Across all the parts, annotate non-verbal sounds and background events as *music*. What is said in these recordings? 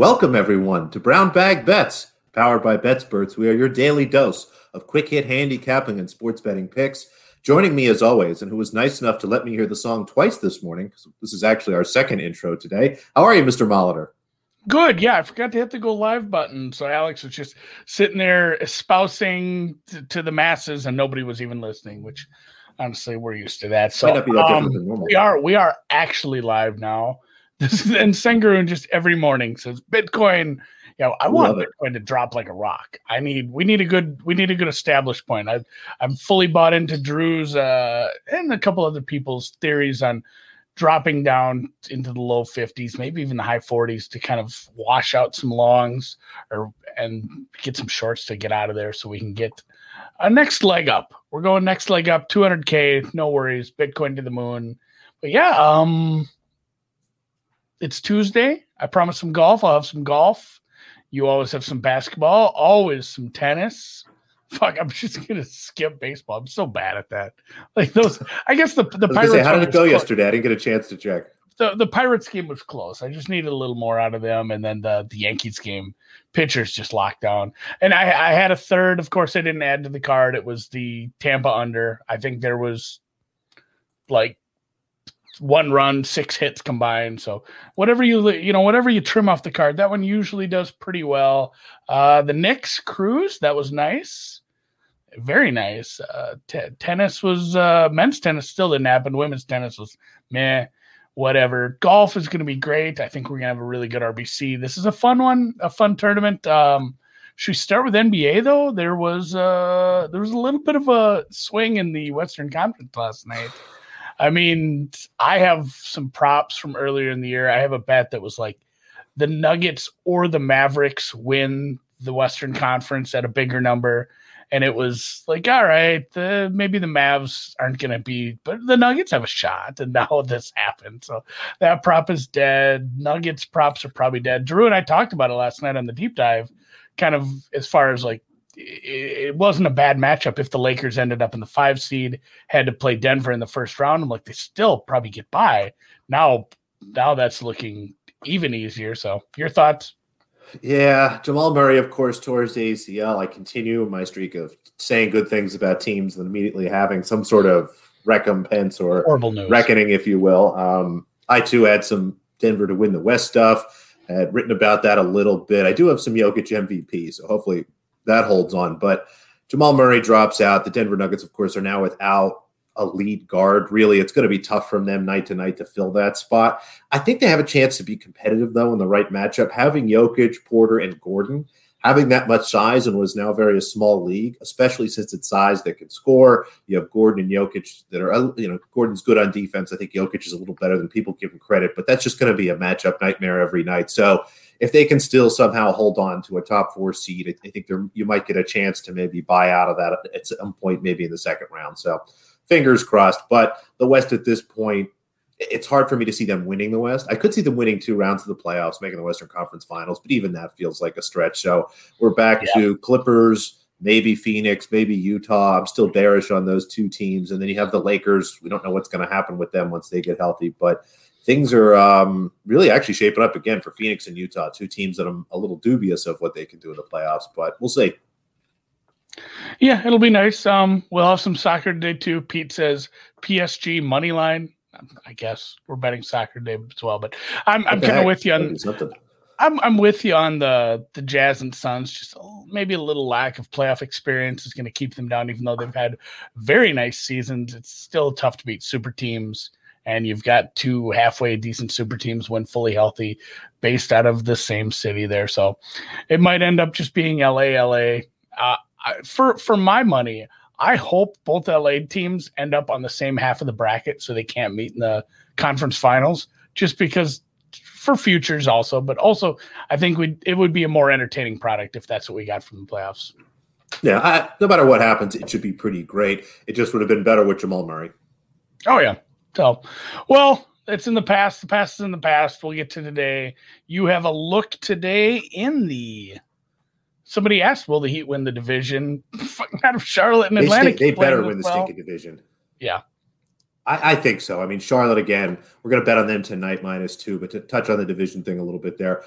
Welcome, everyone, to Brown Bag Bets, powered by BetSperts. We are your daily dose of quick hit handicapping and sports betting picks. Joining me, as always, and who was nice enough to let me hear the song twice this morning, because this is actually our second intro today. How are you, Mr. Molitor? Good. Yeah, I forgot to hit the go live button. So Alex was just sitting there espousing to, to the masses, and nobody was even listening, which honestly, we're used to that. So that um, we are we are actually live now. This *laughs* is, and Sengaroon just every morning says Bitcoin. You know, I want Bitcoin to drop like a rock. I need we need a good we need a good established point. I I'm fully bought into Drew's uh, and a couple other people's theories on dropping down into the low 50s, maybe even the high 40s to kind of wash out some longs or and get some shorts to get out of there so we can get a next leg up. We're going next leg up, 200k, no worries, Bitcoin to the moon. But yeah, um it's Tuesday. I promise some golf. I'll have some golf. You always have some basketball, always some tennis. *laughs* Fuck, I'm just gonna skip baseball. I'm so bad at that. *laughs* Like those, I guess the the Pirates. Say, how did it go close. yesterday? I didn't get a chance to check. The the Pirates game was close. I just needed a little more out of them, and then the the Yankees game, pitchers just locked down. And I I had a third. Of course, I didn't add to the card. It was the Tampa under. I think there was like one run, six hits combined. So whatever you you know whatever you trim off the card, that one usually does pretty well. Uh, the Knicks cruise that was nice, very nice. Uh, t- tennis was uh, men's tennis still didn't happen. Women's tennis was meh. Whatever. Golf is going to be great. I think we're to have a really good RBC. This is a fun one, a fun tournament. Um, should we start with NBA though? There was uh, there was a little bit of a swing in the Western Conference last night. I mean, I have some props from earlier in the year. I have a bet that was like the Nuggets or the Mavericks win the Western Conference at a bigger number. And it was like, all right, the, maybe the Mavs aren't going to be, but the Nuggets have a shot. And *laughs* now this happened. So that prop is dead. Nuggets props are probably dead. Drew and I talked about it last night on the deep dive, kind of as far as like it wasn't a bad matchup if the Lakers ended up in the five seed, had to play Denver in the first round. I'm like, they still probably get by. Now, now that's looking even easier. So, your thoughts? Yeah, Jamal Murray, of course, tore his ACL. I continue my streak of saying good things about teams and immediately having some sort of recompense or reckoning, if you will. Um, I too had some Denver to win the West stuff. I had written about that a little bit. I do have some Jokic MVP, so hopefully that holds on. But Jamal Murray drops out. The Denver Nuggets, of course, are now without a lead guard. Really, it's going to be tough from them night to night to fill that spot. I think they have a chance to be competitive, though, in the right matchup. Having Jokic, Porter, and Gordon having that much size and was now very a small league, especially since it's size that can score. You have Gordon and Jokic that are, you know, Gordon's good on defense. I think Jokic is a little better than people give him credit, but that's just going to be a matchup nightmare every night. So if they can still somehow hold on to a top four seed, I think there you might get a chance to maybe buy out of that at some point, maybe in the second round. So fingers crossed. But the West at this point, it's hard for me to see them winning the West. I could see them winning two rounds of the playoffs, making the Western Conference Finals, but even that feels like a stretch. So we're back yeah. to Clippers, maybe Phoenix, maybe Utah. I'm still bearish on those two teams, and then you have the Lakers. We don't know what's going to happen with them once they get healthy, but things are um, really actually shaping up again for Phoenix and Utah, two teams that I'm a little dubious of what they can do in the playoffs, but we'll see. Yeah, it'll be nice. Um, we'll have some soccer today too. Pete says PSG money line. I guess we're betting soccer today as well, but I'm I'm kind of with you on. I'm I'm with you on the the Jazz and Suns. Just maybe a little lack of playoff experience is going to keep them down, even though they've had very nice seasons. It's still tough to beat super teams and you've got two halfway decent super teams when fully healthy based out of the same city there. So it might end up just being la la uh, for for my money i hope both la teams end up on the same half of the bracket so they can't meet in the conference finals just because for futures also but also i think we it would be a more entertaining product if that's what we got from the playoffs. Yeah I, no matter what happens it should be pretty great. It just would have been better with jamal murray. Oh yeah so, well, it's in the past. The past is in the past. We'll get to today. You have a look today in the. Somebody asked, "Will the Heat win the division?" *laughs* Out of Charlotte and Atlanta, they, they better win the well. stinking division. Yeah, I, I, think so. I mean, Charlotte again. We're going to bet on them tonight minus two, but to touch on the division thing a little bit there,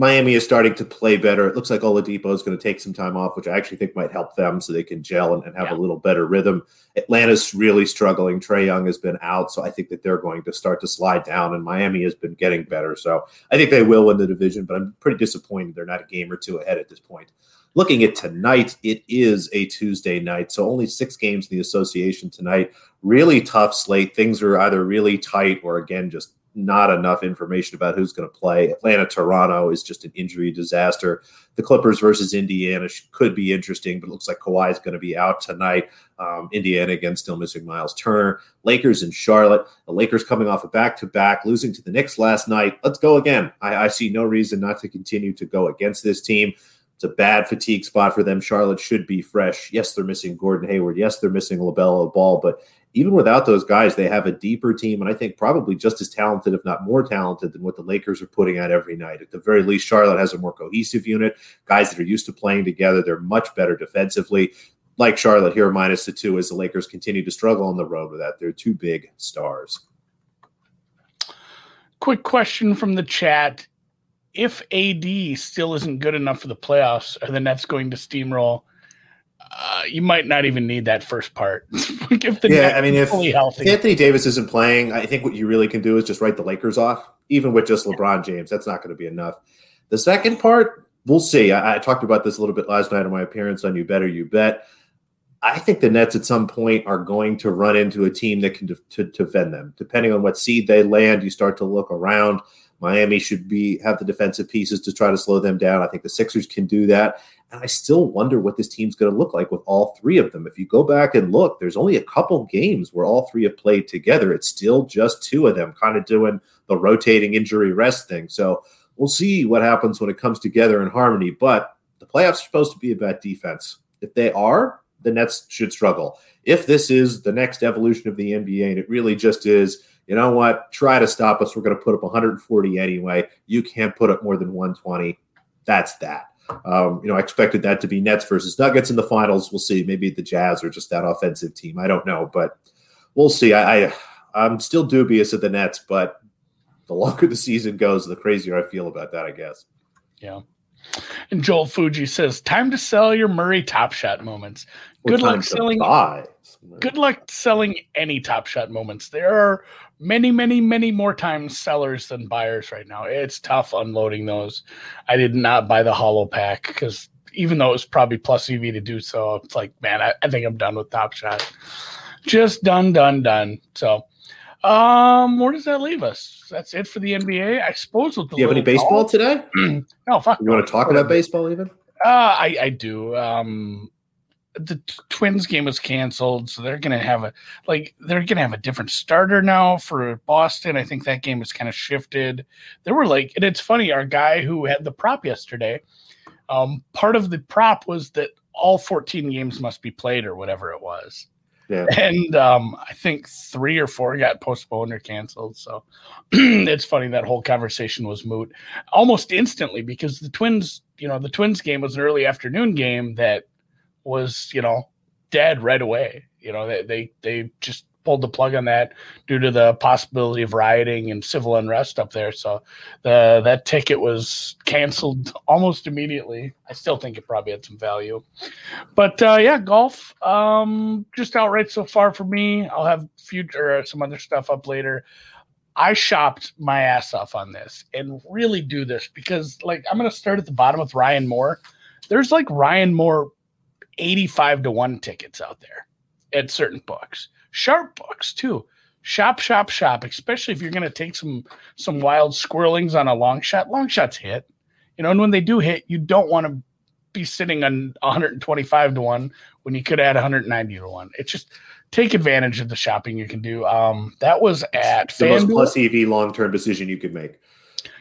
Miami is starting to play better. It looks like Oladipo is going to take some time off, which I actually think might help them so they can gel and, and have yeah. a little better rhythm. Atlanta's really struggling. Trae Young has been out, so I think that they're going to start to slide down, and Miami has been getting better. So I think they will win the division, but I'm pretty disappointed they're not a game or two ahead at this point. Looking at tonight, it is a Tuesday night, so only six games in the association tonight. Really tough slate. Things are either really tight or, again, just not enough information about who's going to play. Atlanta Toronto is just an injury disaster. The Clippers versus Indiana could be interesting, but it looks like Kawhi is going to be out tonight. Um, Indiana again still missing Myles Turner. Lakers in Charlotte. The Lakers coming off a back to back, losing to the Knicks last night. Let's go again. I, I see no reason not to continue to go against this team. It's a bad fatigue spot for them. Charlotte should be fresh. Yes, they're missing Gordon Hayward. Yes, they're missing LaMelo Ball, but even without those guys, they have a deeper team, and I think probably just as talented, if not more talented, than what the Lakers are putting out every night. At the very least, Charlotte has a more cohesive unit, guys that are used to playing together. They're much better defensively. Like Charlotte here, minus the two, as the Lakers continue to struggle on the road with that. They're two big stars. Quick question from the chat. If AD still isn't good enough for the playoffs, are the Nets going to steamroll uh, you might not even need that first part. *laughs* if the yeah, I mean, if, if Anthony Davis isn't playing, I think what you really can do is just write the Lakers off, even with just LeBron James. That's not going to be enough. The second part, we'll see. I, I, talked about this a little bit last night on my appearance on You Better You Bet. I think the Nets at some point are going to run into a team that can de- to defend them. Depending on what seed they land, you start to look around. Miami should be have the defensive pieces to try to slow them down. I think the Sixers can do that. And I still wonder what this team's going to look like with all three of them. If you go back and look, there's only a couple games where all three have played together. It's still just two of them kind of doing the rotating injury rest thing. So we'll see what happens when it comes together in harmony. But the playoffs are supposed to be about defense. If they are, the Nets should struggle. If this is the next evolution of the NBA and it really just is, you know what, try to stop us. We're going to put up 140 anyway. You can't put up more than 120. That's that. Um, you know, I expected that to be Nets versus Nuggets in the finals. We'll see. Maybe the Jazz are just that offensive team. I don't know, but we'll see. I, I I'm still dubious of the Nets, but the longer the season goes, the crazier I feel about that. I guess. Yeah. And Joel Fuji says, "Time to sell your Murray Top Shot moments. Good luck selling. Buy. Good luck selling any Top Shot moments. There are many, many, many more times sellers than buyers right now. It's tough unloading those. I did not buy the hollow pack because even though it was probably plus EV to do so, it's like, man, I, I think I'm done with Top Shot. Just done, done, done. So, um, where does that leave us? That's it for the NBA, I suppose. With the do you have any baseball golf. today? no, *clears throat* fuck. You want to talk about baseball even? Uh, I I do. Um, the Twins game was canceled, so they're gonna have a like they're gonna have a different starter now for Boston. I think that game was kind of shifted. There were like, and it's funny. Our guy who had the prop yesterday, um, part of the prop was that all 14 games must be played or whatever it was. Yeah. And um, I think three or four got postponed or canceled. So *clears throat* it's funny that whole conversation was moot almost instantly because the Twins, you know, the Twins game was an early afternoon game that was, you know, dead right away. You know, they they they just pulled the plug on that due to the possibility of rioting and civil unrest up there. So the that ticket was canceled almost immediately. I still think it probably had some value. But uh, yeah, golf um, just outright so far for me. I'll have future some other stuff up later. I shopped my ass off on this and really do this because like I'm gonna start at the bottom with Ryan Moore. There's like Ryan Moore 85 to 1 tickets out there at certain books. Sharp books too. Shop, shop, shop, especially if you're going to take some some wild squirrelings on a long shot. Long shots hit. You know, and when they do hit, you don't want to be sitting on 125 to 1 when you could add 190 to 1. It's just take advantage of the shopping you can do. Um, that was at the FanDuel. most plus EV long term decision you could make.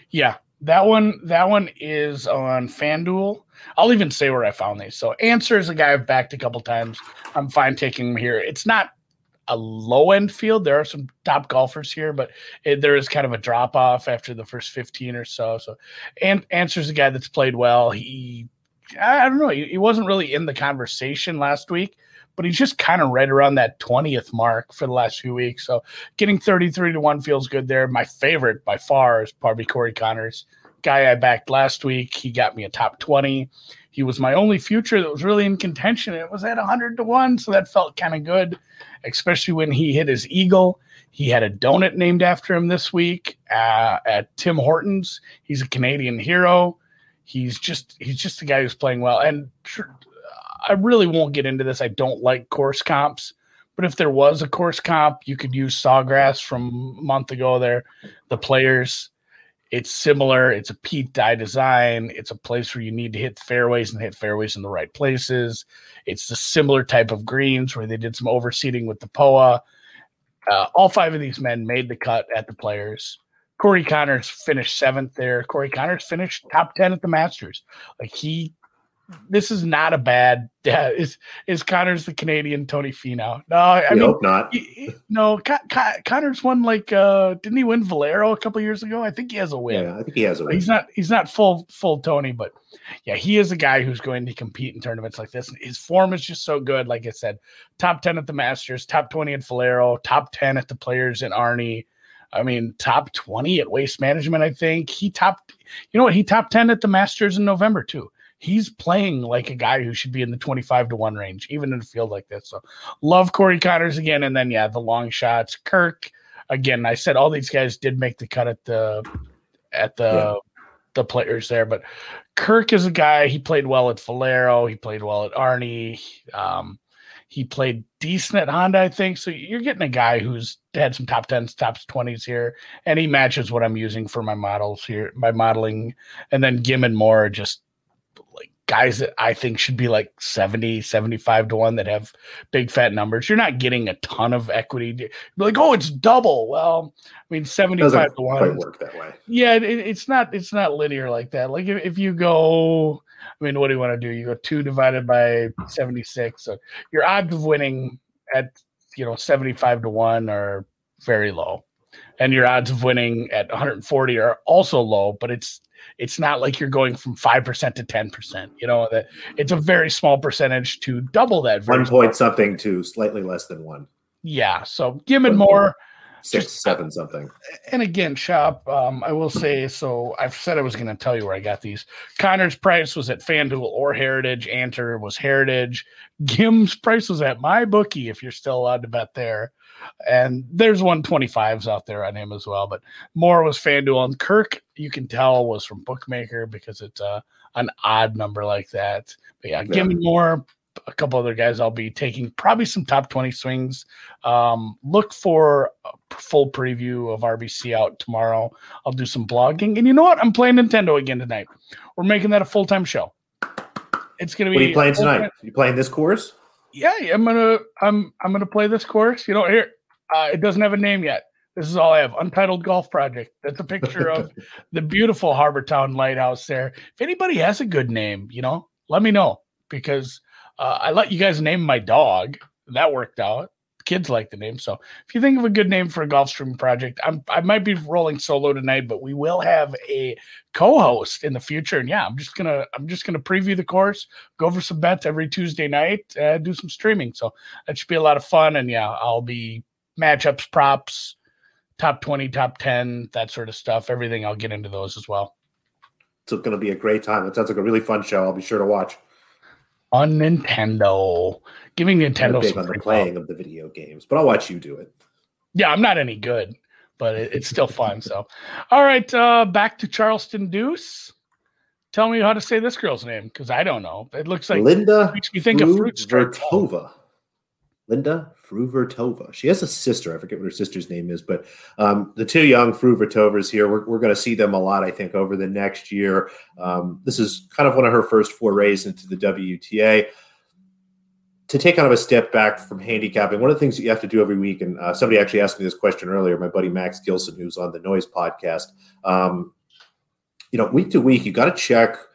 Yeah, that one that one is on FanDuel. I'll even say where I found these. So Ancer is a guy I've backed a couple times. I'm fine taking him here. It's not a low end field. There are some top golfers here, but it, there is kind of a drop off after the first 15 or so. So, and Ancer's a guy that's played well. He, I don't know, he, he wasn't really in the conversation last week, but he's just kind of right around that 20th mark for the last few weeks. So, getting 33 to 1 feels good there. My favorite by far is probably Corey Conners guy I backed last week. He got me a top 20. He was my only future that was really in contention. It was at 100 to 1, so that felt kind of good, especially when he hit his eagle. He had a donut named after him this week uh, at Tim Hortons. He's a Canadian hero. He's just he's just a guy who's playing well. And I really won't get into this. I don't like course comps, but if there was a course comp, you could use Sawgrass from a month ago. There, the players it's similar. It's a Pete Dye design. It's a place where you need to hit fairways and hit fairways in the right places. It's the similar type of greens where they did some overseeding with the POA. Uh, all five of these men made the cut at the players. Corey Conners finished seventh there. Corey Conners finished top 10 at the Masters. Like he this is not a bad dad. Is is Conners the Canadian Tony Finau? No, I mean, hope not. He, no, Con- Con- Conners won like uh didn't he win Valero a couple years ago? I think he has a win. Yeah, I think he has a win. He's not he's not full full Tony, but yeah, he is a guy who's going to compete in tournaments like this. His form is just so good. Like I said, top ten at the Masters, top twenty at Valero, top ten at the Players in Arnie. I mean, top 20 at waste management, I think. He topped, you know what? He top 10 at the Masters in November, too he's playing like a guy who should be in the 25 to 1 range, even in a field like this. So love Corey Conners again. And then, yeah, the long shots. Kirk, again, I said all these guys did make the cut at the, at the, yeah. the players there, but Kirk is a guy, he played well at Valero. He played well at Arnie. Um, he played decent at Honda, I think. So you're getting a guy who's had some top tens, top twenties here, and he matches what I'm using for my models here, my modeling. And then Ghim and Moore just guys that I think should be like 70, 75 to 1 that have big fat numbers. You're not getting a ton of equity. You're like, oh, it's double. Well, I mean, 75 Doesn't to 1. Quite work that way. Yeah, it, it's not it's not linear like that. Like if, if you go I mean, what do you want to do? You go two divided by 76. So your odds of winning at you know 75 to 1 are very low. And your odds of winning at 140 are also low, but it's it's not like you're going from 5% to 10%. You know, that it's a very small percentage to double that. One point something to slightly less than one. Yeah. So it more. Six, just, seven something. And again, shop, um, I will say, so I've said I was going to tell you where I got these. Conners' price was at FanDuel or Heritage. Ancer was Heritage. Ghim's price was at my bookie, if you're still allowed to bet there and there's 125s out there on him as well. But Moore was FanDuel and Kirk. You can tell was from Bookmaker because it's a an odd number like that. But yeah, yeah. give me more. A couple other guys I'll be taking probably some top 20 swings. Um, look for a full preview of RBC out tomorrow. I'll do some blogging. And you know what? I'm playing Nintendo again tonight. We're making that a full time show. It's gonna be. What are you playing tonight? Are you playing this course? Yeah, I'm gonna I'm I'm gonna play this course. You know, here uh, it doesn't have a name yet. This is all I have. Untitled Golf Project. That's a picture of *laughs* the beautiful Harbour Town Lighthouse there. If anybody has a good name, you know, let me know because uh, I let you guys name my dog. That worked out. Kids like the name. So if you think of a good name for a golf streaming project, I'm, I might be rolling solo tonight, but we will have a co-host in the future. And yeah, I'm just gonna I'm just gonna preview the course, go over some bets every Tuesday night, uh, do some streaming. So that should be a lot of fun. And yeah, I'll be matchups, props, top 20, top 10, that sort of stuff. Everything, I'll get into those as well. It's going to be a great time. It sounds like a really fun show. I'll be sure to watch. On Nintendo, giving Nintendo big on the playing of the video games, but I'll watch you do it. Yeah, I'm not any good, but it, it's still fun. So, all right, uh, back to Charleston Deuce. Tell me how to say this girl's name because I don't know. It looks like Linda. Makes me think of fruit Vertova. Linda Fruhvirtova. She has a sister. I forget what her sister's name is, but um, the two young Fruhvirtovas here, we're, we're going to see them a lot, I think, over the next year. Um, this is kind of one of her first forays into the WTA. To take kind of a step back from handicapping, one of the things that you have to do every week, and uh, somebody actually asked me this question earlier, my buddy Max Gilson, who's on the Noise podcast. Um, you know, week to week, you got to check –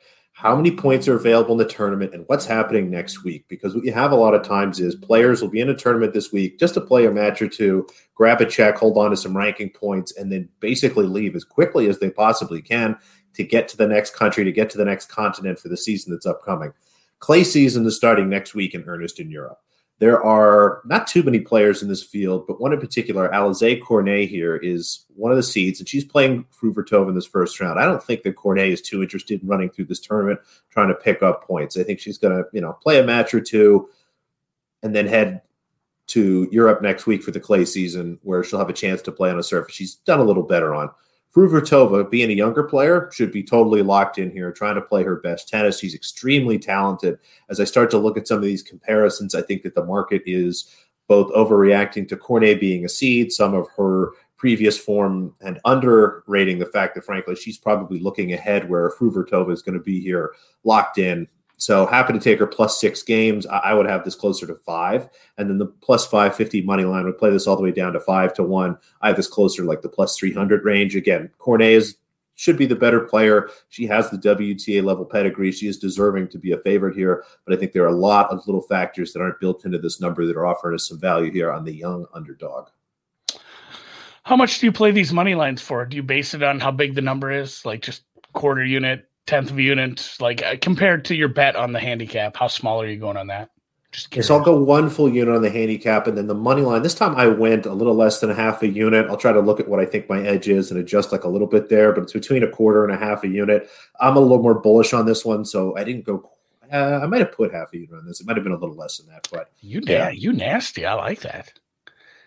how many points are available in the tournament and what's happening next week. Because what you have a lot of times is players will be in a tournament this week just to play a match or two, grab a check, hold on to some ranking points, and then basically leave as quickly as they possibly can to get to the next country, to get to the next continent for the season that's upcoming. Clay season is starting next week in earnest in Europe. There are not too many players in this field, but one in particular, Alize Cornet here is one of the seeds, and she's playing Fruhvirtova in this first round. I don't think that Cornet is too interested in running through this tournament trying to pick up points. I think she's going to, you know, play a match or two and then head to Europe next week for the clay season where she'll have a chance to play on a surface she's done a little better on. Fruhvirtova, being a younger player, should be totally locked in here, trying to play her best tennis. She's extremely talented. As I start to look at some of these comparisons, I think that the market is both overreacting to Cornet being a seed, some of her previous form, and underrating the fact that, frankly, she's probably looking ahead where Fruhvirtova is going to be here locked in so happy to take her plus six games. I, would have this closer to five, and then the plus five fifty money line would play this all the way down to five to one. I have this closer like the plus three hundred range. Again, Cornet is should be the better player. She has the WTA level pedigree. She is deserving to be a favorite here, but I think there are a lot of little factors that aren't built into this number that are offering us some value here on the young underdog. How much do you play these money lines for? Do you base it on how big the number is, like just quarter unit, tenth of a unit, like uh, compared to your bet on the handicap, how small are you going on that? Just so I'll go one full unit on the handicap, and then the money line. This time I went a little less than a half a unit. I'll try to look at what I think my edge is and adjust like a little bit there, but it's between a quarter and a half a unit. I'm a little more bullish on this one, so I didn't go. Uh, I might have put half a unit on this. It might have been a little less than that, but you yeah, you nasty. I like that.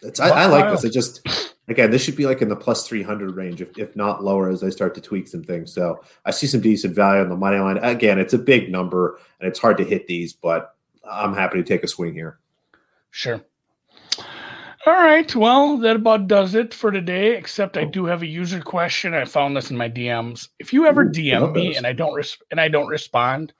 It's, I, I, like this. I just again, this should be like in the plus three hundred range, if, if not lower, as I start to tweak some things. So I see some decent value on the money line. Again, it's a big number and it's hard to hit these, but I'm happy to take a swing here. Sure. All right. Well, that about does it for today. Except I oh. do have a user question. I found this in my DMs. If you ever Ooh, DM me and I don't res- and I don't respond,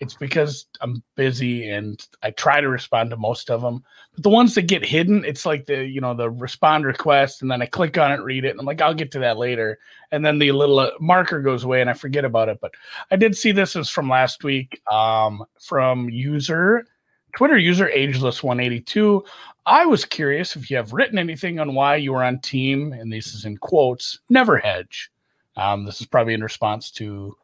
it's because I'm busy and I try to respond to most of them. But the ones that get hidden, it's like the you know the respond request, and then I click on it, read it, and I'm like, I'll get to that later. And then the little uh, marker goes away, and I forget about it. But I did see this is from last week, um, from user Twitter user ageless 182. I was curious if you have written anything on why you were on team, and this is in quotes, never hedge. Um, this is probably in response to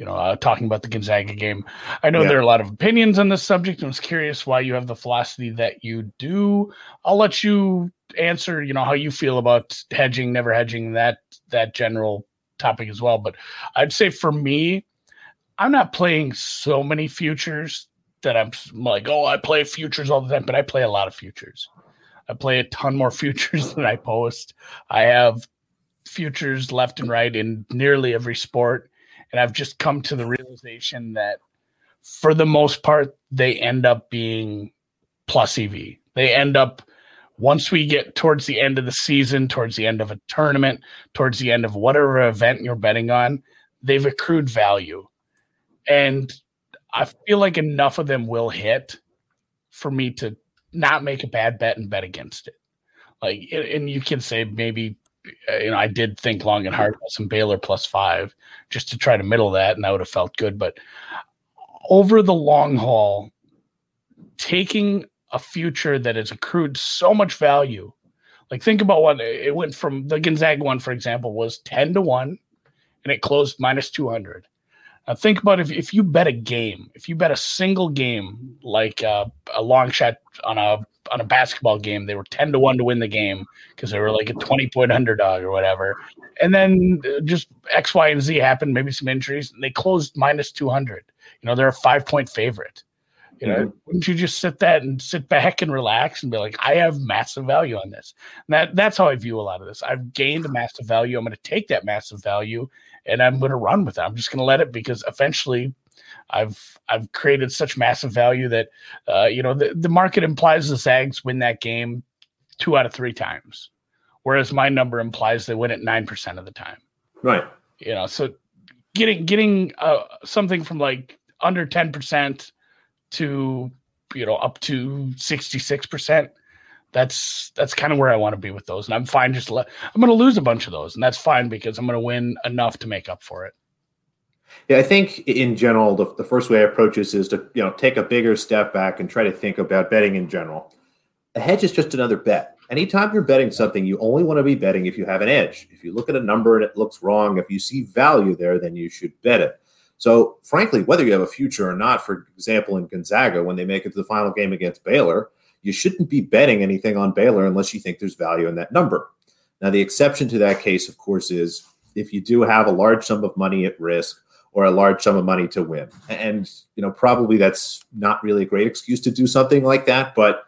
you know, uh, talking about the Gonzaga game. I know yeah. there are a lot of opinions on this subject. I was curious why you have the philosophy that you do. I'll let you answer, you know, how you feel about hedging, never hedging, that that general topic as well. But I'd say for me, I'm not playing so many futures that I'm like, oh, I play futures all the time, but I play a lot of futures. I play a ton more *laughs* futures than I post. I have futures left and right in nearly every sport and I've just come to the realization that for the most part, they end up being plus EV. They end up once we get towards the end of the season, towards the end of a tournament, towards the end of whatever event you're betting on, they've accrued value. And I feel like enough of them will hit for me to not make a bad bet and bet against it. Like, and you can say maybe you know, I did think long and hard about some Baylor plus five just to try to middle that, and that would have felt good. But over the long haul, taking a future that has accrued so much value, like think about what it went from the Gonzaga one, for example, was 10 to 1 and it closed minus 200. Now think about if, if you bet a game, if you bet a single game, like uh, a long shot on a on a basketball game, they were ten to one to win the game because they were like a twenty point underdog or whatever. And then uh, just X, Y, and Z happened, maybe some injuries, and they closed minus two hundred. You know, they're a five point favorite. You know, mm-hmm. wouldn't you just sit that and sit back and relax and be like, I have massive value on this. And that that's how I view a lot of this. I've gained a massive value. I'm going to take that massive value and I'm going to run with it. I'm just going to let it because eventually I've I've created such massive value that uh, you know the, the market implies the Zags win that game two out of three times, whereas my number implies they win it nine percent of the time. Right. You know, so getting getting uh, something from like under ten percent to you know up to sixty six percent that's that's kind of where I want to be with those. And I'm fine just let I'm going to lose a bunch of those, and that's fine because I'm going to win enough to make up for it. Yeah, I think in general, the, the first way I approach this is to you know take a bigger step back and try to think about betting in general. A hedge is just another bet. Anytime you're betting something, you only want to be betting if you have an edge. If you look at a number and it looks wrong, if you see value there, then you should bet it. So, frankly, whether you have a future or not, for example, in Gonzaga, when they make it to the final game against Baylor, you shouldn't be betting anything on Baylor unless you think there's value in that number. Now, the exception to that case, of course, is if you do have a large sum of money at risk or a large sum of money to win. And, you know, probably that's not really a great excuse to do something like that, but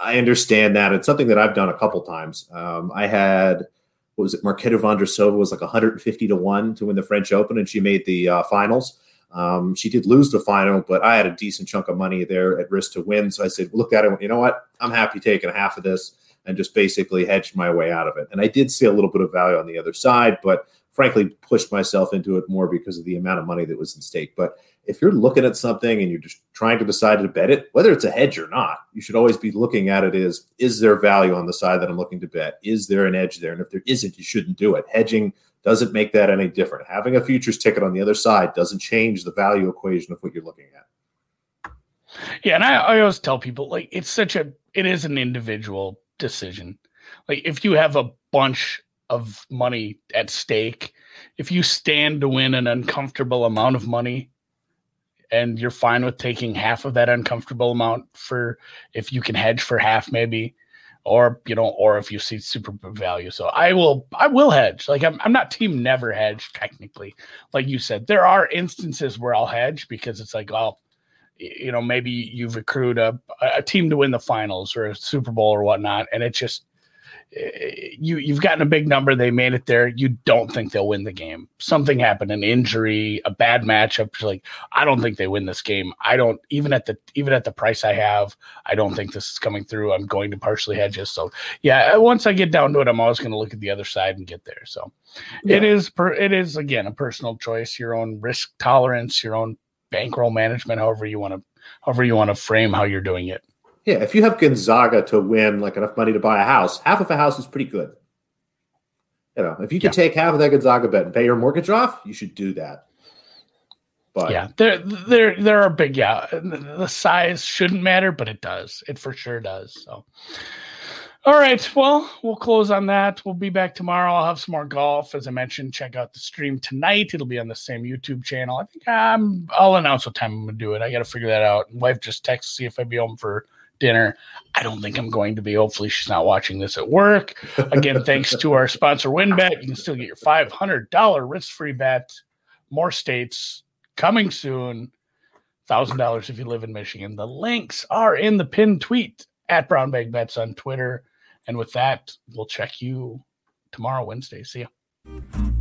I understand that. It's something that I've done a couple times. Um, I had, what was it, Marketa Vondrousova was like 150 to 1 to win the French Open, and she made the uh, finals. Um, she did lose the final, but I had a decent chunk of money there at risk to win. So I said, look at it, you know what? I'm happy taking half of this and just basically hedged my way out of it. And I did see a little bit of value on the other side, but frankly pushed myself into it more because of the amount of money that was in stake. But if you're looking at something and you're just trying to decide to bet it, whether it's a hedge or not, you should always be looking at it as is there value on the side that I'm looking to bet? Is there an edge there? And if there isn't, you shouldn't do it. Hedging doesn't make that any different. Having a futures ticket on the other side doesn't change the value equation of what you're looking at. Yeah, and I, I always tell people like it's such a it is an individual decision. Like if you have a bunch of money at stake. If you stand to win an uncomfortable amount of money and you're fine with taking half of that uncomfortable amount for if you can hedge for half maybe or you know or if you see super value. So i will i will hedge. Like i'm, I'm not team never hedge technically. Like you said there are instances where i'll hedge because it's like well you know maybe you've accrued a, a team to win the finals or a super bowl or whatnot and it just Eh, you you've gotten a big number. They made it there. You don't think they'll win the game. Something happened, an injury, a bad matchup. Like I don't think they win this game. I don't even at the even at the price I have. I don't think this is coming through. I'm going to partially hedge it. So yeah, uh, once I get down to it, I'm always going to look at the other side and get there. So yeah. it is per, it is again a personal choice, your own risk tolerance, your own bankroll management, however you want to however you want to frame how you're doing it. Yeah, if you have Gonzaga to win like enough money to buy a house, half of a house is pretty good. You know, if you could yeah. take half of that Gonzaga bet and pay your mortgage off, you should do that. But yeah, there there there are big yeah. The size shouldn't matter, but it does. It for sure does. So all right. Well, we'll close on that. We'll be back tomorrow. I'll have some more golf. As I mentioned, check out the stream tonight. It'll be on the same YouTube channel. I think I'm I'll announce what time I'm gonna do it. I gotta figure that out. Wife just texted to see if I'd be home for dinner. I don't think I'm going to be. Hopefully, she's not watching this at work. Again, *laughs* thanks to our sponsor, WynnBET. You can still get your $500 risk free bet. More states coming soon. $1,000 if you live in Michigan. The links are in the pinned tweet at Brown Bag Bets on Twitter. And with that, we'll check you tomorrow, Wednesday. See you.